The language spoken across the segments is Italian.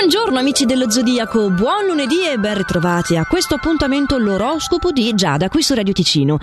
Buongiorno amici dello Zodiaco, buon lunedì e ben ritrovati a questo appuntamento l'oroscopo di Giada qui su Radio Ticino.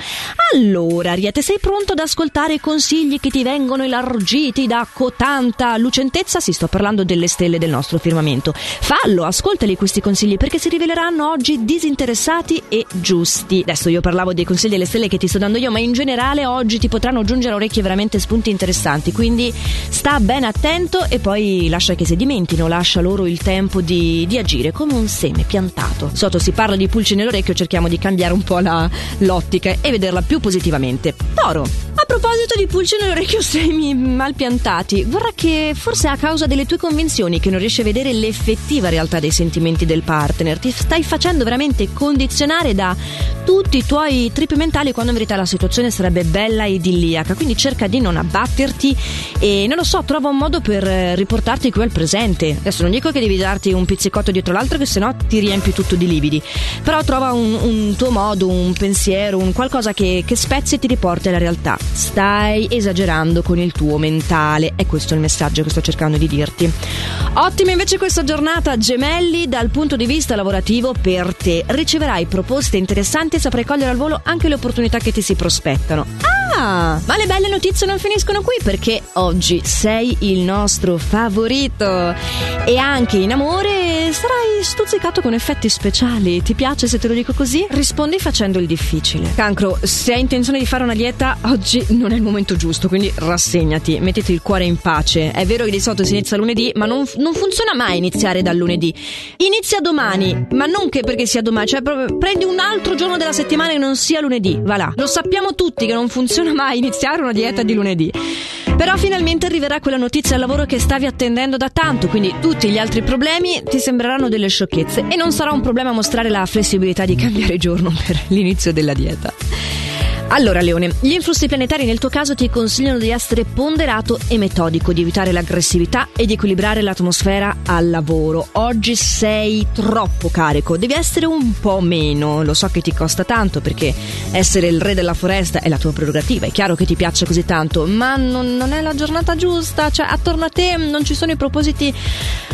Allora, Ariete, sei pronto ad ascoltare i consigli che ti vengono elargiti da cotanta lucentezza? Si sto parlando delle stelle del nostro firmamento. Fallo, ascoltali questi consigli perché si riveleranno oggi disinteressati e giusti. Adesso io parlavo dei consigli delle stelle che ti sto dando io, ma in generale oggi ti potranno giungere orecchie veramente spunti interessanti, quindi sta ben attento e poi lascia che si dimentino, lascia loro il tempo di, di, agire come un seme piantato. Sotto si parla di pulci nell'orecchio, cerchiamo di cambiare un po' la, l'ottica e vederla più positivamente. Toro, proposito di pulci nell'orecchio semi mal piantati, vorrà che forse a causa delle tue convinzioni che non riesci a vedere l'effettiva realtà dei sentimenti del partner. Ti stai facendo veramente condizionare da tutti i tuoi trip mentali quando in verità la situazione sarebbe bella e idilliaca. Quindi cerca di non abbatterti e non lo so, trova un modo per riportarti qui al presente. Adesso non dico che devi darti un pizzicotto dietro l'altro, che sennò ti riempi tutto di lividi. Però trova un, un tuo modo, un pensiero, un qualcosa che, che spezzi e ti riporti alla realtà. Stai esagerando con il tuo mentale. E questo è il messaggio che sto cercando di dirti. Ottima invece questa giornata, gemelli, dal punto di vista lavorativo per te. Riceverai proposte interessanti e saprai cogliere al volo anche le opportunità che ti si prospettano. Ah, ma le belle notizie non finiscono qui perché oggi sei il nostro favorito e anche in amore sarai stuzzicato con effetti speciali. Ti piace se te lo dico così? Rispondi facendo il difficile. Cancro, se hai intenzione di fare una dieta, oggi non è il momento giusto, quindi rassegnati, mettiti il cuore in pace. È vero che di solito si inizia lunedì, ma non, non funziona mai iniziare dal lunedì. Inizia domani, ma non che perché sia domani, cioè proprio prendi un altro giorno della settimana che non sia lunedì. Va là. Lo sappiamo tutti che non funziona mai iniziare una dieta di lunedì. Però finalmente arriverà quella notizia al lavoro che stavi attendendo da tanto, quindi tutti gli altri problemi ti sembreranno delle sciocchezze e non sarà un problema mostrare la flessibilità di cambiare giorno per l'inizio della dieta. Allora, Leone, gli influssi planetari nel tuo caso ti consigliano di essere ponderato e metodico, di evitare l'aggressività e di equilibrare l'atmosfera al lavoro. Oggi sei troppo carico, devi essere un po' meno. Lo so che ti costa tanto perché essere il re della foresta è la tua prerogativa, è chiaro che ti piace così tanto, ma non, non è la giornata giusta, cioè attorno a te non ci sono i propositi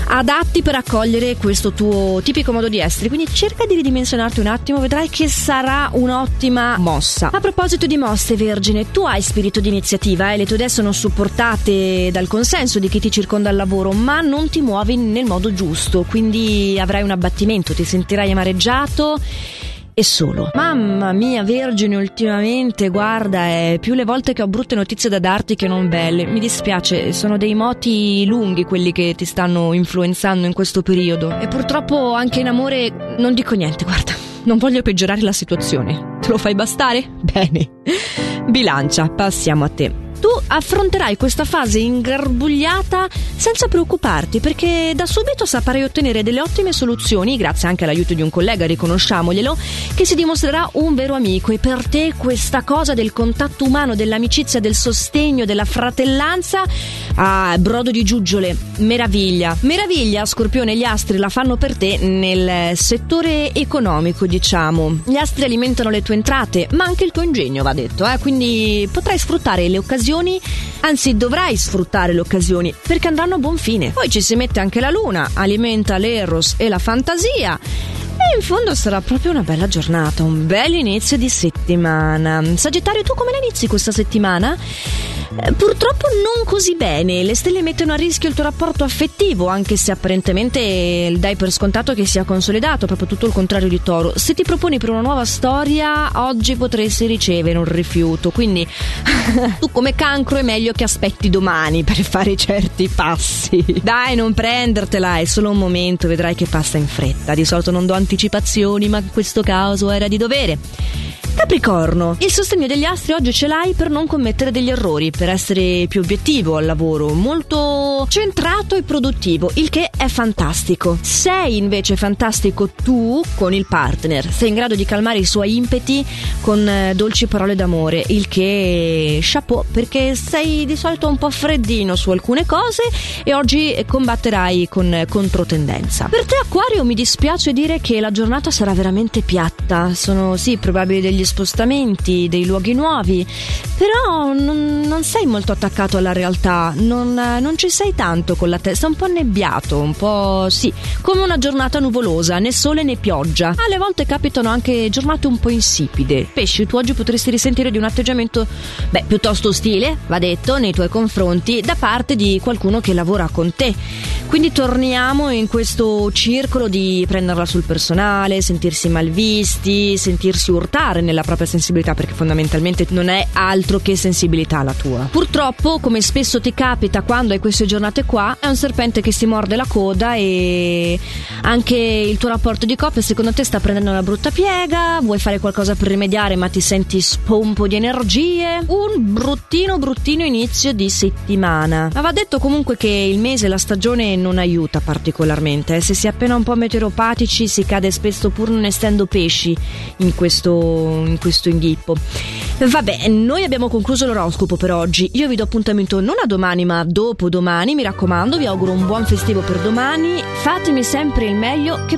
adatti per accogliere questo tuo tipico modo di essere. Quindi cerca di ridimensionarti un attimo, vedrai che sarà un'ottima mossa. A proposito di mosse, Vergine, tu hai spirito di iniziativa e eh? le tue idee sono supportate dal consenso di chi ti circonda al lavoro, ma non ti muovi nel modo giusto, quindi avrai un abbattimento, ti sentirai amareggiato e solo. Mamma mia, Vergine, ultimamente, guarda, è più le volte che ho brutte notizie da darti che non belle. Mi dispiace, sono dei moti lunghi quelli che ti stanno influenzando in questo periodo. E purtroppo anche in amore non dico niente, guarda. Non voglio peggiorare la situazione. Te lo fai bastare? Bene. Bilancia, passiamo a te tu affronterai questa fase ingarbugliata senza preoccuparti perché da subito saprai ottenere delle ottime soluzioni grazie anche all'aiuto di un collega, riconosciamoglielo, che si dimostrerà un vero amico e per te questa cosa del contatto umano, dell'amicizia, del sostegno, della fratellanza, ah, brodo di giuggiole, meraviglia. Meraviglia, Scorpione, gli astri la fanno per te nel settore economico, diciamo. Gli astri alimentano le tue entrate, ma anche il tuo ingegno, va detto, eh? quindi potrai sfruttare le occasioni occasioni, anzi dovrai sfruttare le occasioni perché andranno a buon fine. Poi ci si mette anche la luna, alimenta l'eros e la fantasia. E in fondo sarà proprio una bella giornata, un bel inizio di settimana. Sagittario, tu come la inizi questa settimana? Eh, purtroppo non così bene, le stelle mettono a rischio il tuo rapporto affettivo, anche se apparentemente dai per scontato che sia consolidato, proprio tutto il contrario di Toro. Se ti proponi per una nuova storia, oggi potresti ricevere un rifiuto, quindi tu come cancro è meglio che aspetti domani per fare certi passi. Dai, non prendertela, è solo un momento, vedrai che passa in fretta. Di solito non do anticipazioni, ma in questo caso era di dovere. Capricorno, il sostegno degli astri oggi ce l'hai per non commettere degli errori, per essere più obiettivo al lavoro, molto centrato e produttivo, il che è fantastico. Sei invece fantastico tu con il partner, sei in grado di calmare i suoi impeti con eh, dolci parole d'amore, il che chapeau perché sei di solito un po' freddino su alcune cose e oggi combatterai con controtendenza. Per te Acquario mi dispiace dire che la giornata sarà veramente piatta, sono sì probabili degli spostamenti, dei luoghi nuovi, però non, non sei molto attaccato alla realtà, non, non, ci sei tanto con la testa, un po' annebbiato, un po' sì, come una giornata nuvolosa, né sole né pioggia. Alle volte capitano anche giornate un po' insipide. Pesci, tu oggi potresti risentire di un atteggiamento, beh, piuttosto ostile, va detto, nei tuoi confronti, da parte di qualcuno che lavora con te. Quindi torniamo in questo circolo di prenderla sul personale, sentirsi malvisti, sentirsi urtare nella propria sensibilità, perché fondamentalmente non è altro che sensibilità la tua. Purtroppo, come spesso ti capita quando hai queste giornate qua, è un serpente che si morde la coda e anche il tuo rapporto di coppia secondo te sta prendendo una brutta piega, vuoi fare qualcosa per rimediare ma ti senti spompo di energie, un bruttino bruttino inizio di settimana. Ma va detto comunque che il mese, la stagione non aiuta particolarmente. Se si è appena un po' meteoropatici si cade spesso pur non essendo pesci in questo, in questo inghippo. Vabbè, noi abbiamo concluso l'oroscopo per oggi. Io vi do appuntamento non a domani, ma dopo domani. Mi raccomando, vi auguro un buon festivo per domani. Fatemi sempre il meglio che